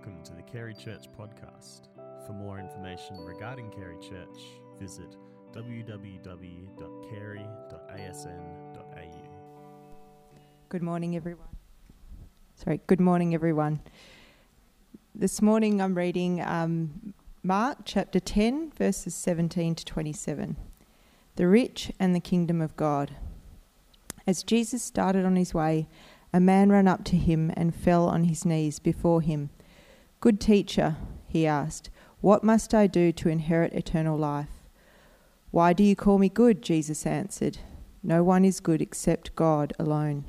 Welcome to the Carey Church podcast. For more information regarding Carey Church, visit www.carey.asn.au. Good morning, everyone. Sorry, good morning, everyone. This morning I'm reading um, Mark chapter 10, verses 17 to 27. The rich and the kingdom of God. As Jesus started on his way, a man ran up to him and fell on his knees before him. Good teacher, he asked, what must I do to inherit eternal life? Why do you call me good? Jesus answered. No one is good except God alone.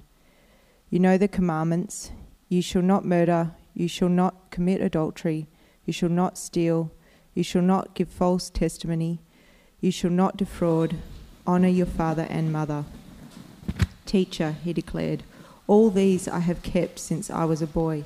You know the commandments you shall not murder, you shall not commit adultery, you shall not steal, you shall not give false testimony, you shall not defraud, honour your father and mother. Teacher, he declared, all these I have kept since I was a boy.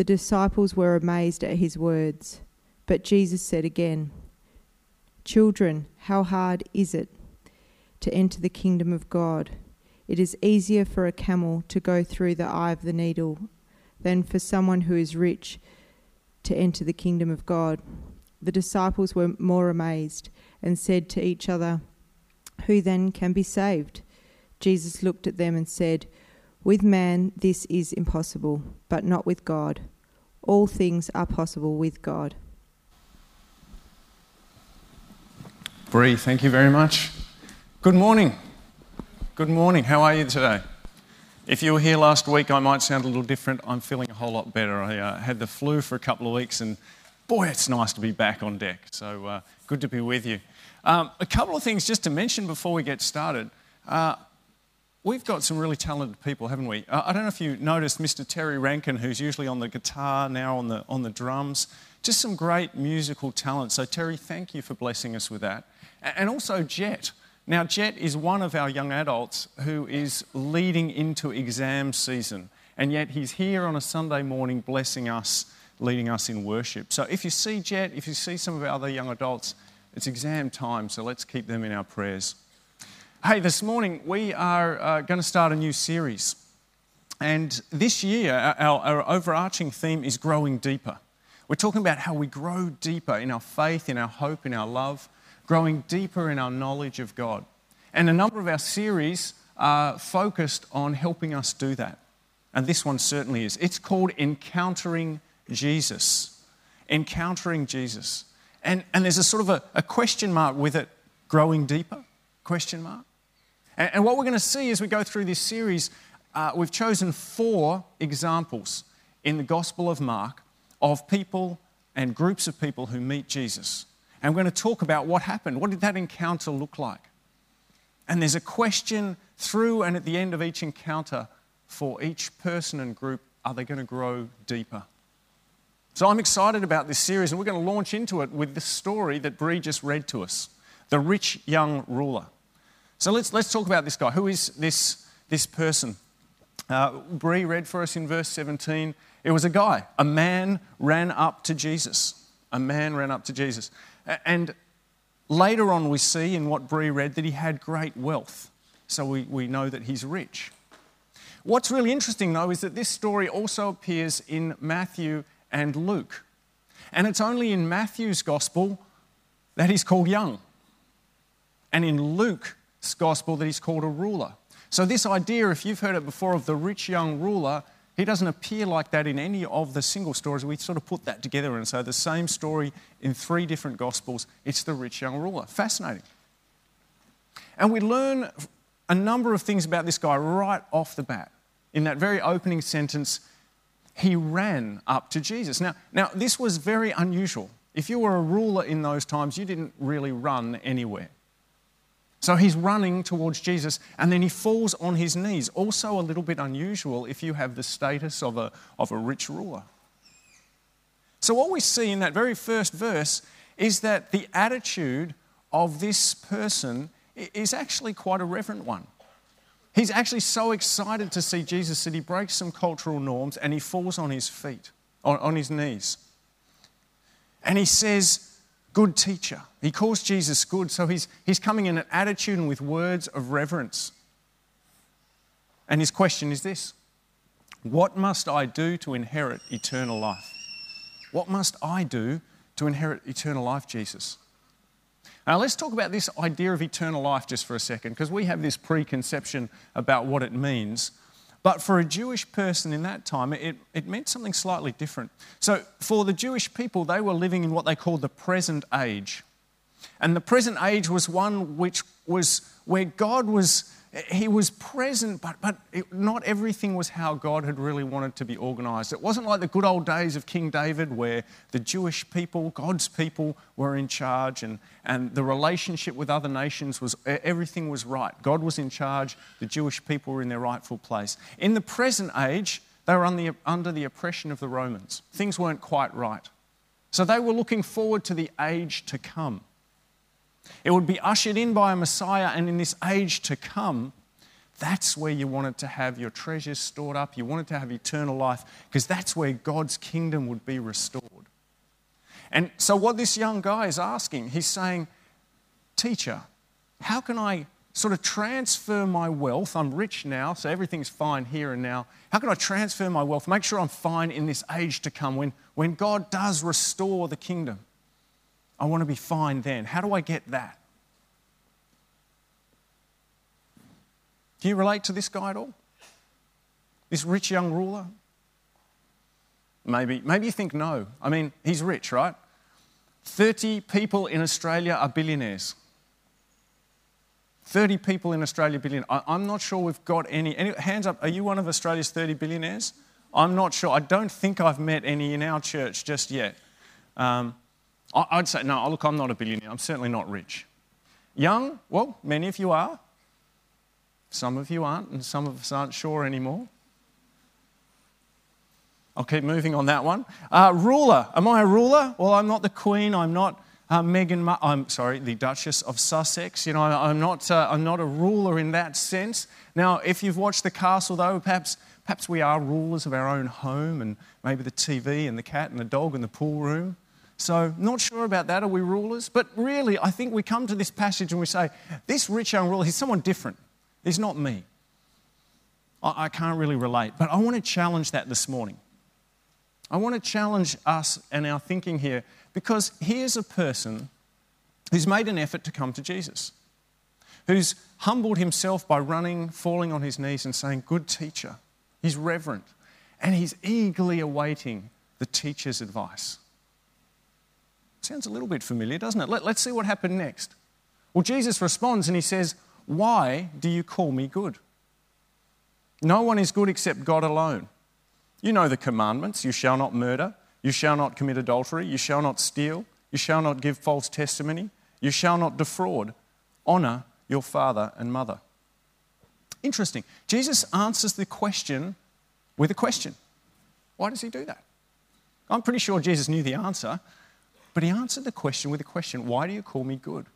The disciples were amazed at his words. But Jesus said again, Children, how hard is it to enter the kingdom of God? It is easier for a camel to go through the eye of the needle than for someone who is rich to enter the kingdom of God. The disciples were more amazed and said to each other, Who then can be saved? Jesus looked at them and said, With man this is impossible, but not with God. All things are possible with God. Bree, thank you very much. Good morning. Good morning. How are you today? If you were here last week, I might sound a little different. I'm feeling a whole lot better. I uh, had the flu for a couple of weeks, and boy, it's nice to be back on deck. So uh, good to be with you. Um, a couple of things just to mention before we get started. Uh, we've got some really talented people, haven't we? Uh, I don't know if you noticed Mr. Terry Rankin, who's usually on the guitar, now on the, on the drums. Just some great musical talent. So, Terry, thank you for blessing us with that. And also, Jet. Now, Jet is one of our young adults who is leading into exam season, and yet he's here on a Sunday morning blessing us, leading us in worship. So, if you see Jet, if you see some of our other young adults, it's exam time, so let's keep them in our prayers. Hey, this morning we are uh, going to start a new series. And this year, our, our, overarching theme is growing deeper. We're talking about how we grow deeper in our faith, in our hope, in our love, growing deeper in our knowledge of God. And a number of our series are focused on helping us do that. And this one certainly is. It's called Encountering Jesus. Encountering Jesus. And, and there's a sort of a, a question mark with it growing deeper? Question mark? And, and what we're going to see as we go through this series, uh, we've chosen four examples in the Gospel of Mark of people and groups of people who meet Jesus. And we're going to talk about what happened. What did that encounter look like? And there's a question through and at the end of each encounter for each person and group are they going to grow deeper? So I'm excited about this series, and we're going to launch into it with the story that Bree just read to us the rich young ruler. So let's, let's talk about this guy. Who is this, this person? Uh, read for us in verse 17. It was a guy. A man ran up to Jesus. A man ran up to Jesus. And later on, we see in what Bree read that he had great wealth. So we, we know that he's rich. What's really interesting, though, is that this story also appears in Matthew and Luke. And it's only in Matthew's gospel that he's called young. And in Luke, gospel that he's called a ruler. So, this idea, if you've heard it before, of the rich young ruler, he doesn't appear like that in any of the single stories. We sort of put that together and so, the same story in three different gospels. It's the rich young ruler. Fascinating. And we learn a number of things about this guy right off the bat. In that very opening sentence, he ran up to Jesus. Now, now this was very unusual. If you were a ruler in those times, you didn't really run anywhere. So he's running towards Jesus and then he falls on his knees. Also, a little bit unusual if you have the status of a, of a rich ruler. So what we see in that very first verse is that the attitude of this person is actually quite a reverent one. He's actually so excited to see Jesus that he breaks some cultural norms and he falls on his feet, on, on his knees. And he says, Good teacher. He calls Jesus good, so he's, he's coming in an attitude and with words of reverence. And his question is this What must I do to inherit eternal life? What must I do to inherit eternal life, Jesus? Now, let's talk about this idea of eternal life just for a second, because we have this preconception about what it means. But for a Jewish person in that time, it, it meant something slightly different. So, for the Jewish people, they were living in what they called the present age. And the present age was one which was where God was he was present, but, but it, not everything was how God had really wanted to be organized. It wasn't like the good old days of King David where the Jewish people, God's people, were in charge and, and the relationship with other nations was everything was right. God was in charge, the Jewish people were in their rightful place. In the present age, they were the, under the oppression of the Romans. Things weren't quite right. So they were looking forward to the age to come. It would be ushered in by a Messiah, and in this age to come, that's where you wanted to have your treasures stored up. You wanted to have eternal life, because that's where God's kingdom would be restored. And so, what this young guy is asking, he's saying, Teacher, how can I sort of transfer my wealth? I'm rich now, so everything's fine here and now. How can I transfer my wealth, make sure I'm fine in this age to come when, when God does restore the kingdom? I want to be fine then. How do I get that? Do you relate to this guy at all? This rich young ruler? Maybe, maybe you think no. I mean, he's rich, right? 30 people in Australia are billionaires. 30 people in Australia billion. I, am not sure we've got any, any. Hands up, are you one of Australia's 30 billionaires? I'm not sure. I don't think I've met any in our church just yet. Um, I'd say, no, look, I'm not a billionaire. I'm certainly not rich. Young, well, many of you are. Some of you aren't, and some of us aren't sure anymore. I'll keep moving on that one. Uh, ruler. Am I a ruler? Well, I'm not the Queen. I'm not uh, Meghan. Ma- I'm sorry, the Duchess of Sussex. You know, I'm not. Uh, I'm not a ruler in that sense. Now, if you've watched The Castle, though, perhaps perhaps we are rulers of our own home, and maybe the TV and the cat and the dog and the pool room. So, not sure about that. Are we rulers? But really, I think we come to this passage and we say, this rich young ruler, he's someone different. He's not me. I, I can't really relate. But I want to challenge that this morning. I want to challenge us and our thinking here because here's a person who's made an effort to come to Jesus, who's humbled himself by running, falling on his knees, and saying, Good teacher. He's reverent and he's eagerly awaiting the teacher's advice. Sounds a little bit familiar, doesn't it? Let, us see what happened next. Well, Jesus responds and he says, Why do you call me good? No one is good except God alone. You know the commandments you shall not murder, you shall not commit adultery, you shall not steal, you shall not give false testimony, you shall not defraud. Honor your father and mother. Interesting. Jesus answers the question with a question. Why does he do that? I'm pretty sure Jesus knew the answer, but he answered the question with a question Why do you call me good?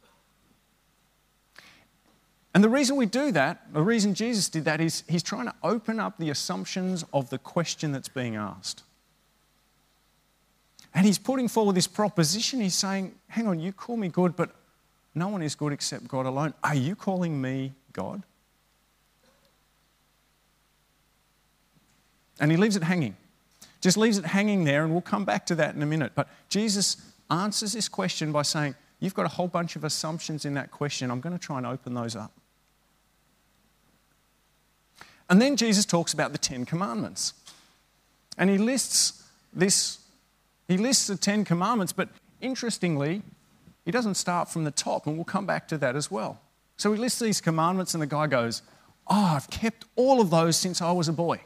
And the reason we do that, the reason Jesus did that, is he's trying to open up the assumptions of the question that's being asked. And he's putting forward this proposition. He's saying, Hang on, you call me good, but no one is good except God alone. Are you calling me God? And he leaves it hanging. Just leaves it hanging there, and we'll come back to that in a minute. But Jesus answers this question by saying, You've got a whole bunch of assumptions in that question. I'm going to try and open those up. And then Jesus talks about the Ten Commandments. And he lists this, he lists the Ten Commandments, but interestingly, he doesn't start from the top, and we'll come back to that as well. So he lists these commandments, and the guy goes, Oh, I've kept all of those since I was a boy.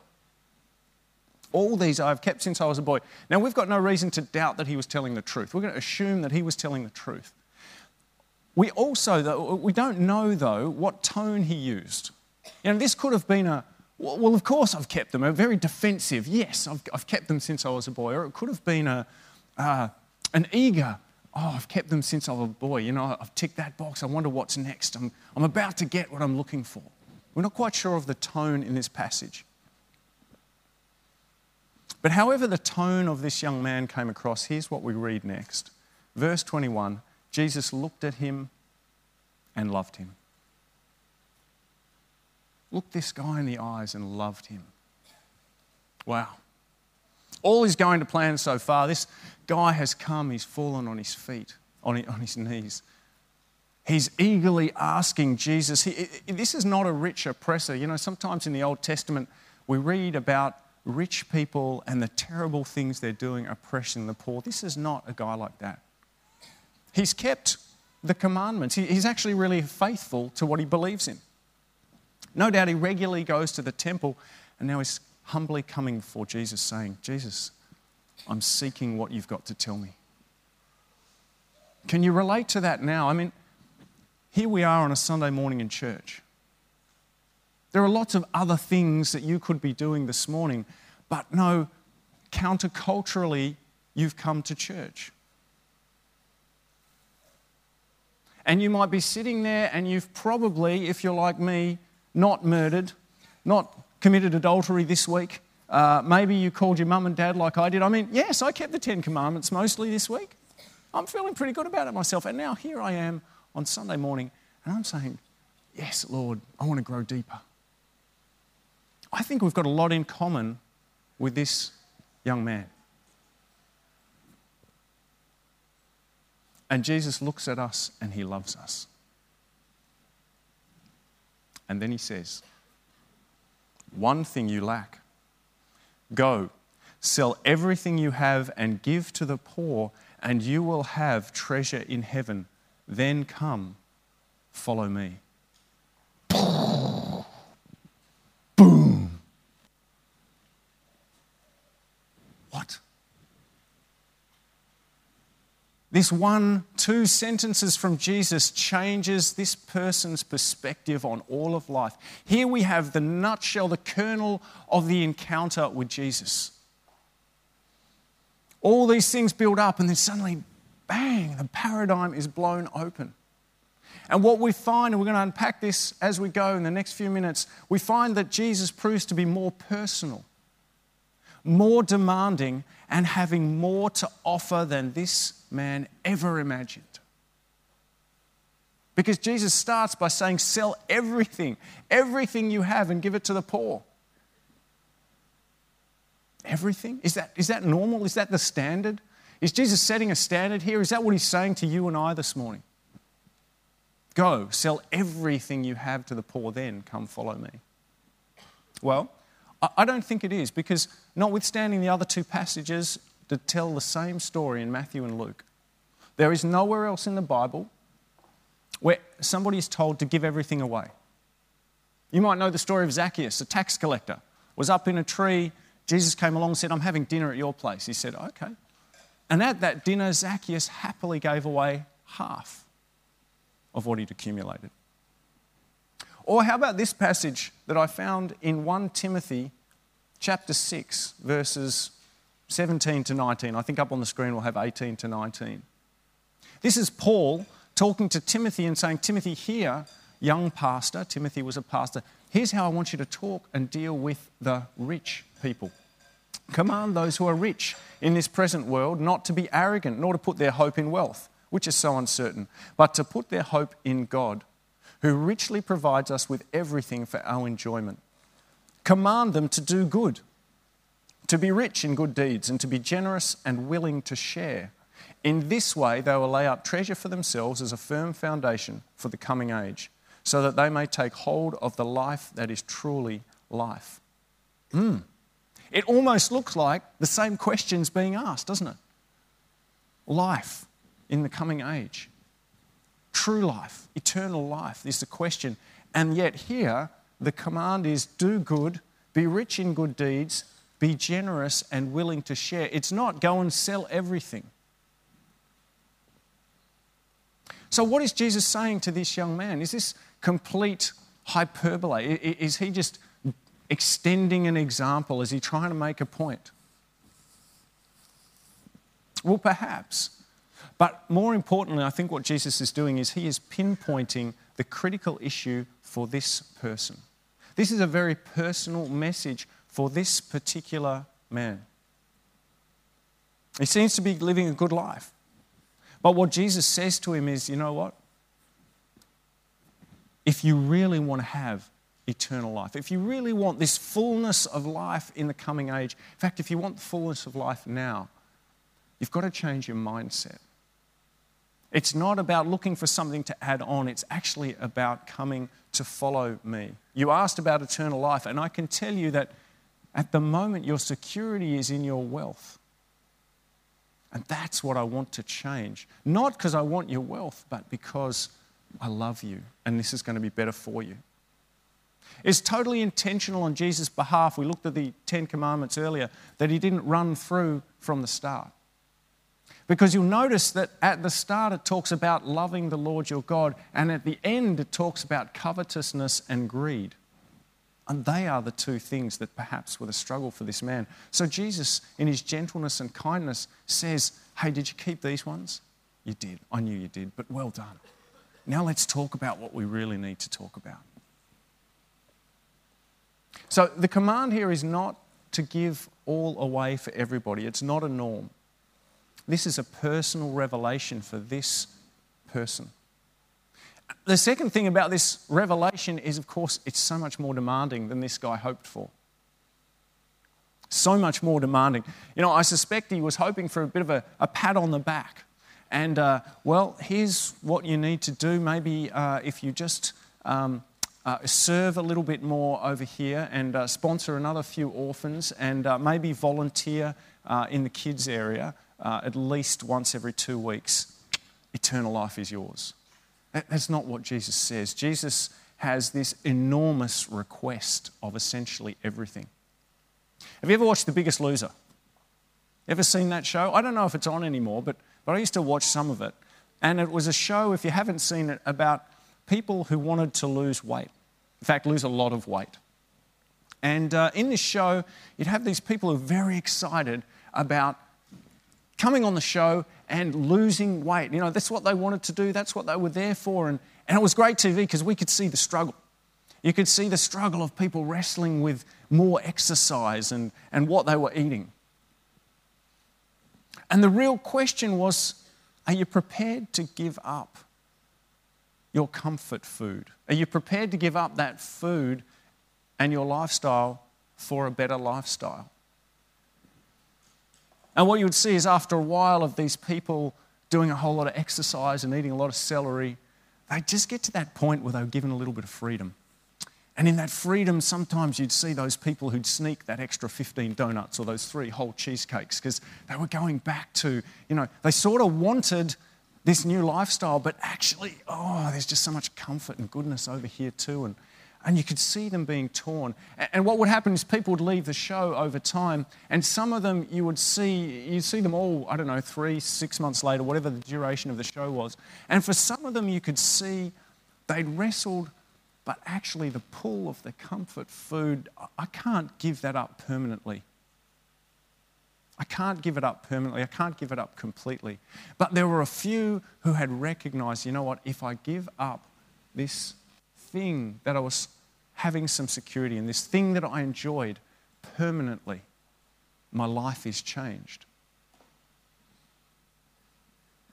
All these I've kept since I was a boy. Now, we've got no reason to doubt that he was telling the truth. We're going to assume that he was telling the truth. We also, though, we don't know, though, what tone he used. You know, this could have been a, well, of course I've kept them, a very defensive, yes, I've, I've kept them since I was a boy. Or it could have been a, uh, an eager, oh, I've kept them since I was a boy. You know, I've ticked that box. I wonder what's next. I'm, I'm about to get what I'm looking for. We're not quite sure of the tone in this passage. But however the tone of this young man came across, here's what we read next. Verse 21 Jesus looked at him and loved him. Looked this guy in the eyes and loved him. Wow. All is going to plan so far. This guy has come, he's fallen on his feet, on his knees. He's eagerly asking Jesus. He, this is not a rich oppressor. You know, sometimes in the Old Testament, we read about rich people and the terrible things they're doing, oppressing the poor. This is not a guy like that. He's kept the commandments, he's actually really faithful to what he believes in. No doubt he regularly goes to the temple and now he's humbly coming before Jesus saying, Jesus, I'm seeking what you've got to tell me. Can you relate to that now? I mean, here we are on a Sunday morning in church. There are lots of other things that you could be doing this morning, but no, counterculturally, you've come to church. And you might be sitting there and you've probably, if you're like me, not murdered, not committed adultery this week. Uh, maybe you called your mum and dad like I did. I mean, yes, I kept the Ten Commandments mostly this week. I'm feeling pretty good about it myself. And now here I am on Sunday morning, and I'm saying, Yes, Lord, I want to grow deeper. I think we've got a lot in common with this young man. And Jesus looks at us and he loves us. And then he says, one thing you lack. Go, sell everything you have and give to the poor, and you will have treasure in heaven. Then come, follow me. Boom. What? This one, two sentences from Jesus changes this person's perspective on all of life. Here we have the nutshell, the kernel of the encounter with Jesus. All these things build up, and then suddenly, bang, the paradigm is blown open. And what we find, and we're going to unpack this as we go in the next few minutes, we find that Jesus proves to be more personal, more demanding, and having more to offer than this man ever imagined. Because Jesus starts by saying, Sell everything, everything you have, and give it to the poor. Everything? Is that, is that normal? Is that the standard? Is Jesus setting a standard here? Is that what he's saying to you and I this morning? Go, sell everything you have to the poor, then come follow me. Well, I don't think it is because, notwithstanding the other two passages that tell the same story in Matthew and Luke, there is nowhere else in the Bible where somebody is told to give everything away. You might know the story of Zacchaeus, a tax collector, was up in a tree. Jesus came along and said, I'm having dinner at your place. He said, Okay. And at that dinner, Zacchaeus happily gave away half of what he'd accumulated. Or how about this passage that I found in 1 Timothy chapter 6, verses 17 to 19? I think up on the screen we'll have 18 to 19. This is Paul talking to Timothy and saying, Timothy, here, young pastor, Timothy was a pastor, here's how I want you to talk and deal with the rich people. Command those who are rich in this present world not to be arrogant, nor to put their hope in wealth, which is so uncertain, but to put their hope in God, who richly provides us with everything for our enjoyment. Command them to do good, to be rich in good deeds, and to be generous and willing to share. In this way, they will lay up treasure for themselves as a firm foundation for the coming age, so that they may take hold of the life that is truly life. Mm. It almost looks like the same questions being asked, doesn't it? Life in the coming age. True life, eternal life is the question. And yet, here, the command is do good, be rich in good deeds, be generous and willing to share. It's not go and sell everything. So, what is Jesus saying to this young man? Is this complete hyperbole? Is he just extending an example? Is he trying to make a point? Well, perhaps. But more importantly, I think what Jesus is doing is he is pinpointing the critical issue for this person. This is a very personal message for this particular man. He seems to be living a good life. But what Jesus says to him is you know what? If you really want to have eternal life, if you really want this fullness of life in the coming age, in fact, if you want the fullness of life now, you've got to change your mindset. It's not about looking for something to add on, it's actually about coming to follow me. You asked about eternal life, and I can tell you that at the moment your security is in your wealth. And that's what I want to change. Not because I want your wealth, but because I love you and this is going to be better for you. It's totally intentional on Jesus' behalf. We looked at the Ten Commandments earlier that he didn't run through from the start. Because you'll notice that at the start it talks about loving the Lord your God, and at the end it talks about covetousness and greed. And they are the two things that perhaps were the struggle for this man. So Jesus, in his gentleness and kindness, says, Hey, did you keep these ones? You did. I knew you did, but well done. Now let's talk about what we really need to talk about. So the command here is not to give all away for everybody, it's not a norm. This is a personal revelation for this person. The second thing about this revelation is, of course, it's so much more demanding than this guy hoped for. So much more demanding. You know, I suspect he was hoping for a bit of a, a pat on the back. And, uh, well, here's what you need to do. Maybe uh, if you just um, uh, serve a little bit more over here and uh, sponsor another few orphans and uh, maybe volunteer uh, in the kids' area at least once every two weeks, eternal life is yours. That's not what Jesus says. Jesus has this enormous request of essentially everything. Have you ever watched The Biggest Loser? Ever seen that show? I don't know if it's on anymore, but, but I used to watch some of it. And it was a show, if you haven't seen it, about people who wanted to lose weight. In fact, lose a lot of weight. And uh, in this show, you'd have these people who are very excited about coming on the show and losing weight. You know, that's what they wanted to do, that's what they were there for. And, and it was great TV because we could see the struggle. You could see the struggle of people wrestling with more exercise and, and what they were eating. And the real question was are you prepared to give up your comfort food? Are you prepared to give up that food and your lifestyle for a better lifestyle? And what you would see is after a while of these people doing a whole lot of exercise and eating a lot of celery, they just get to that point where they were given a little bit of freedom. And in that freedom, sometimes you'd see those people who'd sneak that extra 15 donuts or those three whole cheesecakes because they were going back to, you know, they sort of wanted this new lifestyle, but actually, oh, there's just so much comfort and goodness over here too. And and you could see them being torn. And what would happen is people would leave the show over time, and some of them you would see, you'd see them all, I don't know, three, six months later, whatever the duration of the show was. And for some of them, you could see they'd wrestled, but actually the pull of the comfort food, I can't give that up permanently. I can't give it up permanently. I can't give it up completely. But there were a few who had recognized, you know what, if I give up this thing that I was having some security in, this thing that I enjoyed permanently, my life is changed.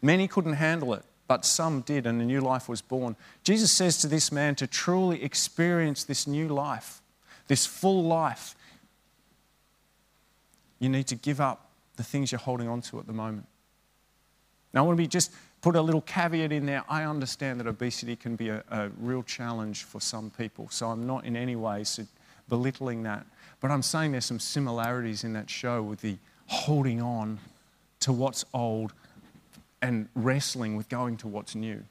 Many couldn't handle it, but some did, and a new life was born. Jesus says to this man to truly experience this new life, this full life, you need to give up the things you're holding on to at the moment. Now, I want to be just put a little caveat in there. I understand that obesity can be a, a real challenge for some people, so I'm not in any way belittling that. But I'm saying there's some similarities in that show with the holding on to what's old and wrestling with going to what's new.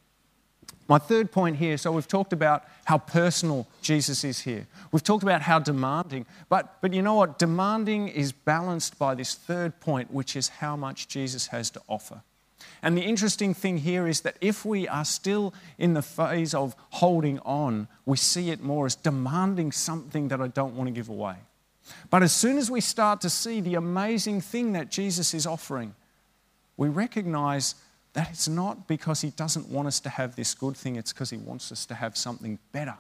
My third point here so we've talked about how personal Jesus is here. We've talked about how demanding, but, but you know what? Demanding is balanced by this third point, which is how much Jesus has to offer. And the interesting thing here is that if we are still in the phase of holding on, we see it more as demanding something that I don't want to give away. But as soon as we start to see the amazing thing that Jesus is offering, we recognize that it's not because he doesn't want us to have this good thing, it's because he wants us to have something better.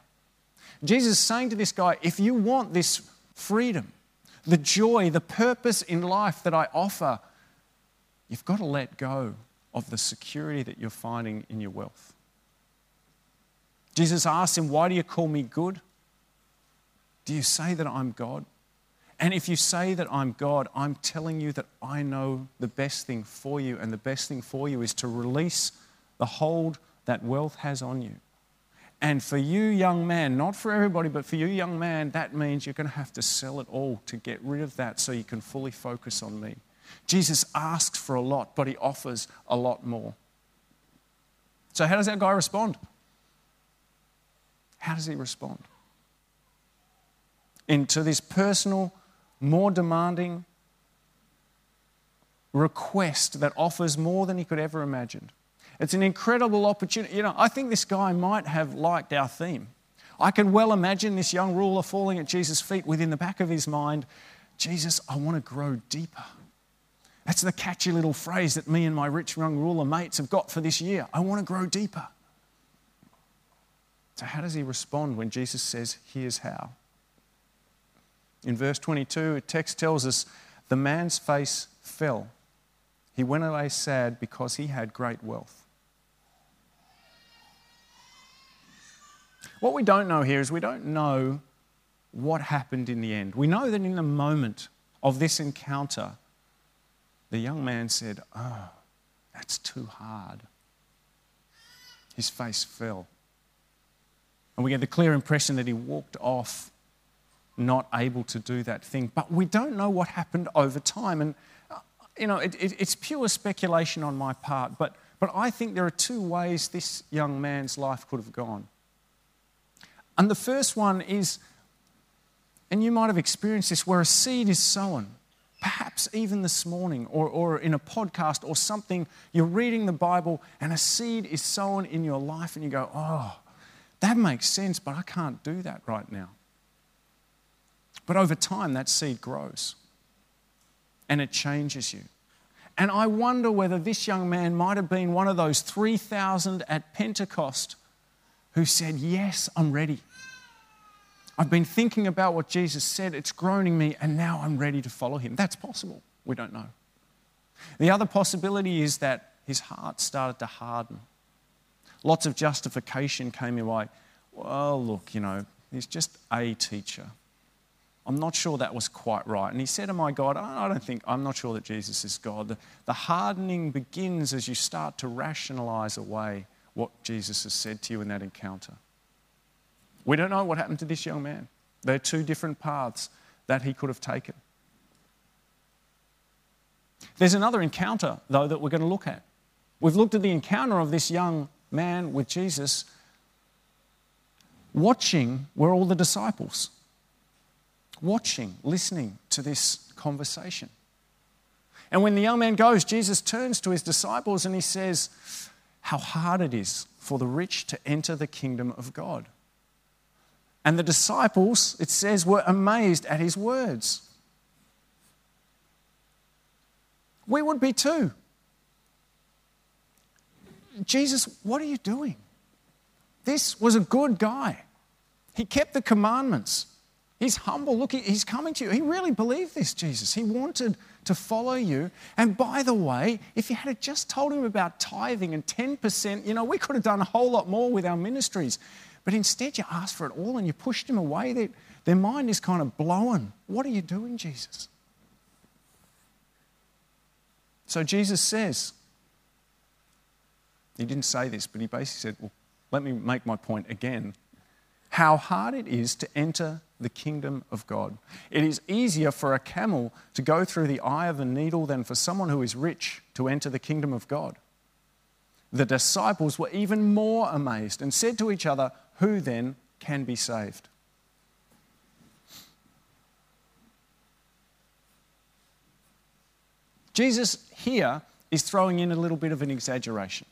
Jesus is saying to this guy, if you want this freedom, the joy, the purpose in life that I offer, you've got to let go of the security that you're finding in your wealth. Jesus asks him, Why do you call me good? Do you say that I'm God? And if you say that I'm God, I'm telling you that I know the best thing for you, and the best thing for you is to release the hold that wealth has on you. And for you, young man, not for everybody, but for you, young man, that means you're going to have to sell it all to get rid of that so you can fully focus on me. Jesus asks for a lot, but he offers a lot more. So, how does that guy respond? How does he respond? Into this personal, more demanding request that offers more than he could ever imagine. It's an incredible opportunity. You know, I think this guy might have liked our theme. I can well imagine this young ruler falling at Jesus' feet within the back of his mind Jesus, I want to grow deeper. That's the catchy little phrase that me and my rich young ruler mates have got for this year. I want to grow deeper. So, how does he respond when Jesus says, Here's how? In verse 22, the text tells us the man's face fell. He went away sad because he had great wealth. What we don't know here is we don't know what happened in the end. We know that in the moment of this encounter, the young man said, Oh, that's too hard. His face fell. And we get the clear impression that he walked off not able to do that thing. But we don't know what happened over time. And, uh, you know, it, it, it's pure speculation on my part. But, but I think there are two ways this young man's life could have gone. And the first one is, and you might have experienced this, where a seed is sown, perhaps even this morning or, or in a podcast or something, you're reading the Bible and a seed is sown in your life and you go, oh, that makes sense, but I can't do that right now. But over time, that seed grows and it changes you. And I wonder whether this young man might have been one of those 3,000 at Pentecost who said, Yes, I'm ready. I've been thinking about what Jesus said, it's groaning me, and now I'm ready to follow him. That's possible. We don't know. The other possibility is that his heart started to harden. Lots of justification came away. Well, look, you know, he's just a teacher. I'm not sure that was quite right. And he said, Am my God? I don't think, I'm not sure that Jesus is God. The hardening begins as you start to rationalize away what Jesus has said to you in that encounter. We don't know what happened to this young man. There are two different paths that he could have taken. There's another encounter, though, that we're going to look at. We've looked at the encounter of this young man with Jesus. Watching were all the disciples. Watching, listening to this conversation. And when the young man goes, Jesus turns to his disciples and he says, How hard it is for the rich to enter the kingdom of God. And the disciples, it says, were amazed at his words. We would be too. Jesus, what are you doing? This was a good guy. He kept the commandments. He's humble. Look, he's coming to you. He really believed this, Jesus. He wanted to follow you. And by the way, if you had just told him about tithing and 10%, you know, we could have done a whole lot more with our ministries. But instead, you asked for it all and you pushed them away. Their, their mind is kind of blown. What are you doing, Jesus? So Jesus says, he didn't say this, but he basically said, Well, let me make my point again. How hard it is to enter the kingdom of God. It is easier for a camel to go through the eye of a needle than for someone who is rich to enter the kingdom of God. The disciples were even more amazed and said to each other, who then can be saved? Jesus here is throwing in a little bit of an exaggeration.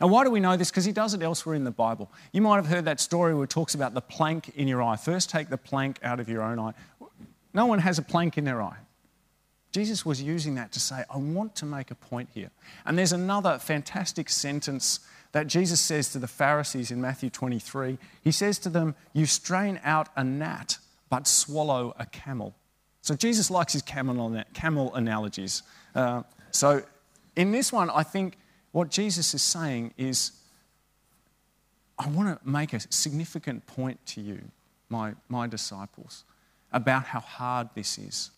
And why do we know this? Because he does it elsewhere in the Bible. You might have heard that story where it talks about the plank in your eye. First, take the plank out of your own eye. No one has a plank in their eye. Jesus was using that to say, I want to make a point here. And there's another fantastic sentence that Jesus says to the Pharisees in Matthew 23. He says to them, You strain out a gnat, but swallow a camel. So Jesus likes his camel, camel analogies. Uh, so in this one, I think what Jesus is saying is, I want to make a significant point to you, my, my disciples, about how hard this is.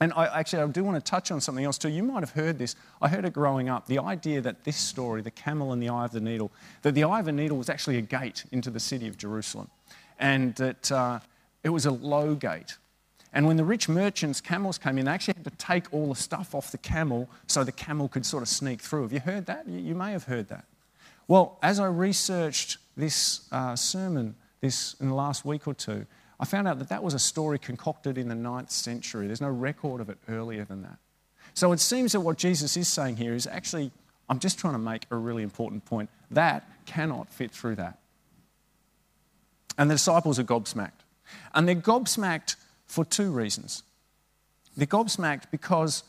And I actually I do want to touch on something else too. You might have heard this. I heard it growing up. The idea that this story, the camel and the eye of the needle, that the eye of the needle was actually a gate into the city of Jerusalem, and that uh, it was a low gate. And when the rich merchants' camels came in, they actually had to take all the stuff off the camel so the camel could sort of sneak through. Have you heard that? You may have heard that. Well, as I researched this uh, sermon this in the last week or two, I found out that that was a story concocted in the ninth century. There's no record of it earlier than that. So it seems that what Jesus is saying here is actually, I'm just trying to make a really important point. That cannot fit through that. And the disciples are gobsmacked. And they're gobsmacked for two reasons. They're gobsmacked because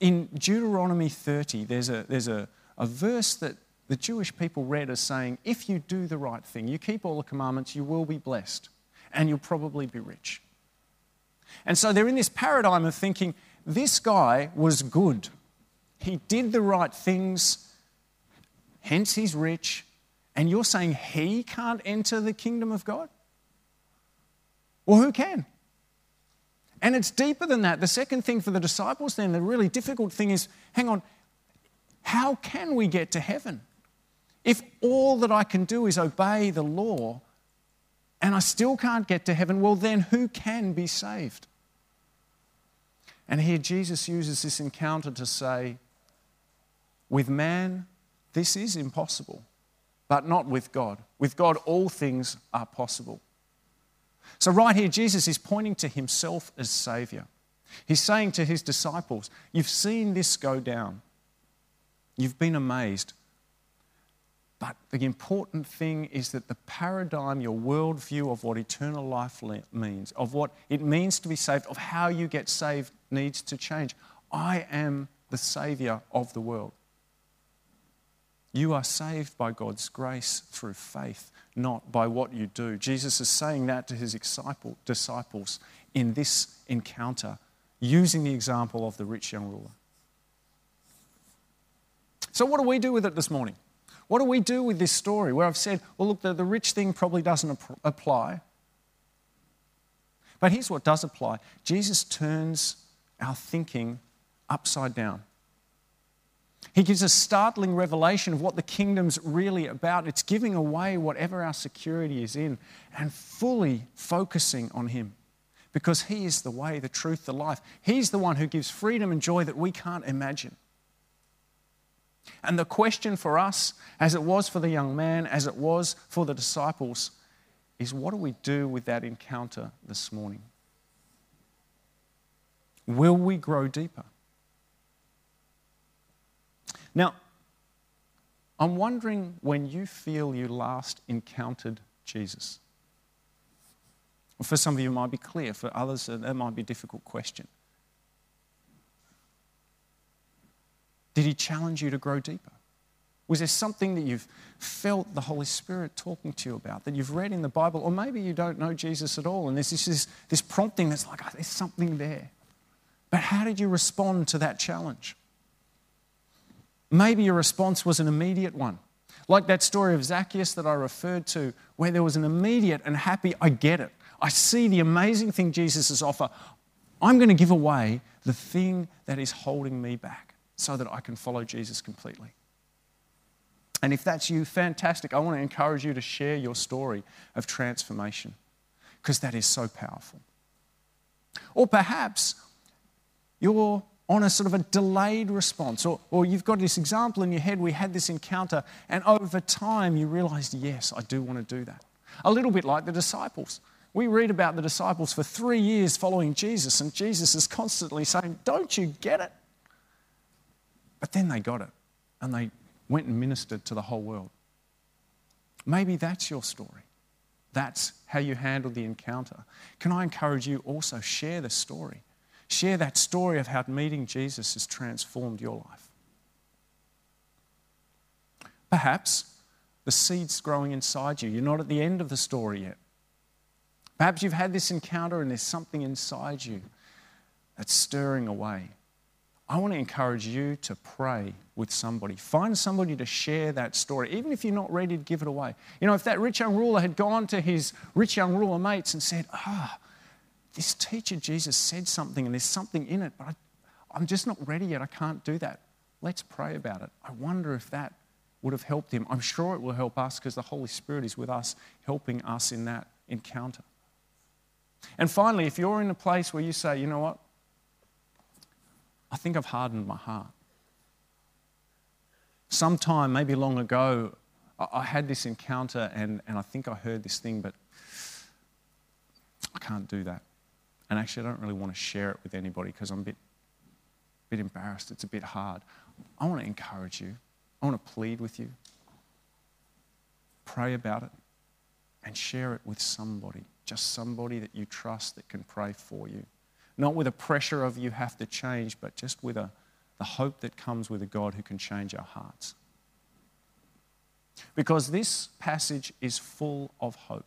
in Deuteronomy 30, there's a, there's a, a verse that the Jewish people read as saying, if you do the right thing, you keep all the commandments, you will be blessed and you'll probably be rich. And so they're in this paradigm of thinking, this guy was good. He did the right things, hence he's rich. And you're saying he can't enter the kingdom of God? Well, who can? And it's deeper than that. The second thing for the disciples, then, the really difficult thing is hang on, how can we get to heaven? If all that I can do is obey the law and I still can't get to heaven, well, then who can be saved? And here Jesus uses this encounter to say, with man, this is impossible, but not with God. With God, all things are possible. So, right here, Jesus is pointing to himself as Savior. He's saying to his disciples, You've seen this go down. You've been amazed. But the important thing is that the paradigm, your worldview of what eternal life means, of what it means to be saved, of how you get saved, needs to change. I am the Savior of the world. You are saved by God's grace through faith, not by what you do. Jesus is saying that to his disciples in this encounter, using the example of the rich young ruler. So, what do we do with it this morning? What do we do with this story where I've said, well, look, the, the rich thing probably doesn't ap- apply? But here's what does apply Jesus turns our thinking upside down. He gives a startling revelation of what the kingdom's really about. It's giving away whatever our security is in and fully focusing on Him because He is the way, the truth, the life. He's the one who gives freedom and joy that we can't imagine. And the question for us, as it was for the young man, as it was for the disciples, is what do we do with that encounter this morning? Will we grow deeper? Now, I'm wondering when you feel you last encountered Jesus. For some of you, it might be clear. For others, that might be a difficult question. Did he challenge you to grow deeper? Was there something that you've felt the Holy Spirit talking to you about, that you've read in the Bible, or maybe you don't know Jesus at all, and there's this, this, prompting that's like, oh, there's something there. But how did you respond to that challenge? Maybe your response was an immediate one. Like that story of Zacchaeus that I referred to, where there was an immediate and happy, I get it. I see the amazing thing Jesus has offer. I'm going to give away the thing that is holding me back so that I can follow Jesus completely. And if that's you, fantastic. I want to encourage you to share your story of transformation because that is so powerful. Or perhaps you're on a sort of a delayed response, or, or you've got this example in your head, we had this encounter, and over time you realized, yes, I do want to do that. A little bit like the disciples. We read about the disciples for three years following Jesus, and Jesus is constantly saying, Don't you get it? But then they got it and they went and ministered to the whole world. Maybe that's your story. That's how you handled the encounter. Can I encourage you also share the story? Share that story of how meeting Jesus has transformed your life. Perhaps the seed's growing inside you. You're not at the end of the story yet. Perhaps you've had this encounter and there's something inside you that's stirring away. I want to encourage you to pray with somebody. Find somebody to share that story, even if you're not ready to give it away. You know, if that rich young ruler had gone to his rich young ruler mates and said, Ah, oh, this teacher Jesus said something and there's something in it, but I, I'm just not ready yet. I can't do that. Let's pray about it. I wonder if that would have helped him. I'm sure it will help us because the Holy Spirit is with us, helping us in that encounter. And finally, if you're in a place where you say, you know what, I think I've hardened my heart. Sometime, maybe long ago, I had this encounter and, and I think I heard this thing, but I can't do that. And actually, I don't really want to share it with anybody because I'm a bit, bit embarrassed. It's a bit hard. I want to encourage you, I want to plead with you. Pray about it and share it with somebody, just somebody that you trust that can pray for you. Not with a pressure of you have to change, but just with a, the hope that comes with a God who can change our hearts. Because this passage is full of hope.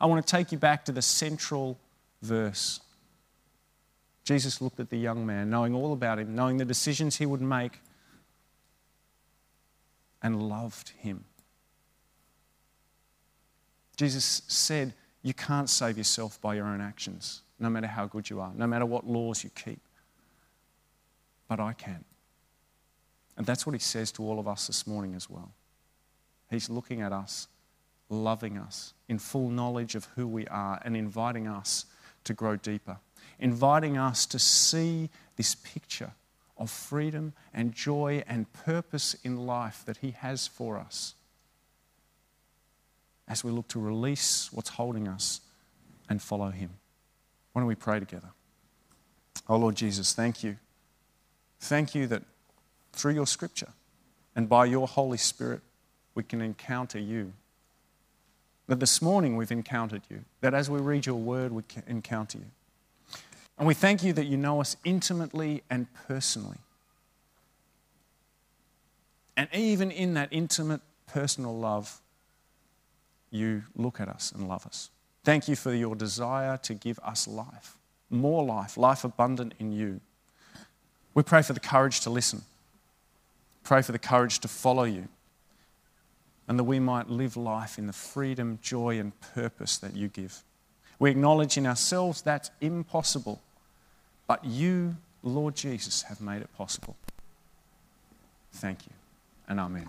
I want to take you back to the central verse. Jesus looked at the young man, knowing all about him, knowing the decisions he would make, and loved him. Jesus said, You can't save yourself by your own actions no matter how good you are, no matter what laws you keep. But I can. And that's what he says to all of us this morning as well. He's looking at us, loving us, in full knowledge of who we are, and inviting us to grow deeper, inviting us to see this picture of freedom and joy and purpose in life that he has for us as we look to release what's holding us and follow him. Why don't we pray together? Oh Lord Jesus, thank you. Thank you that through your scripture and by your Holy Spirit, we can encounter you. That this morning we've encountered you. That as we read your word, we can encounter you. And we thank you that you know us intimately and personally. And even in that intimate, personal love, you look at us and love us. Thank you for your desire to give us life, more life, life abundant in you. We pray for the courage to listen, pray for the courage to follow you, and that we might live life in the freedom, joy, and purpose that you give. We acknowledge in ourselves that's impossible, but you, Lord Jesus, have made it possible. Thank you, and Amen.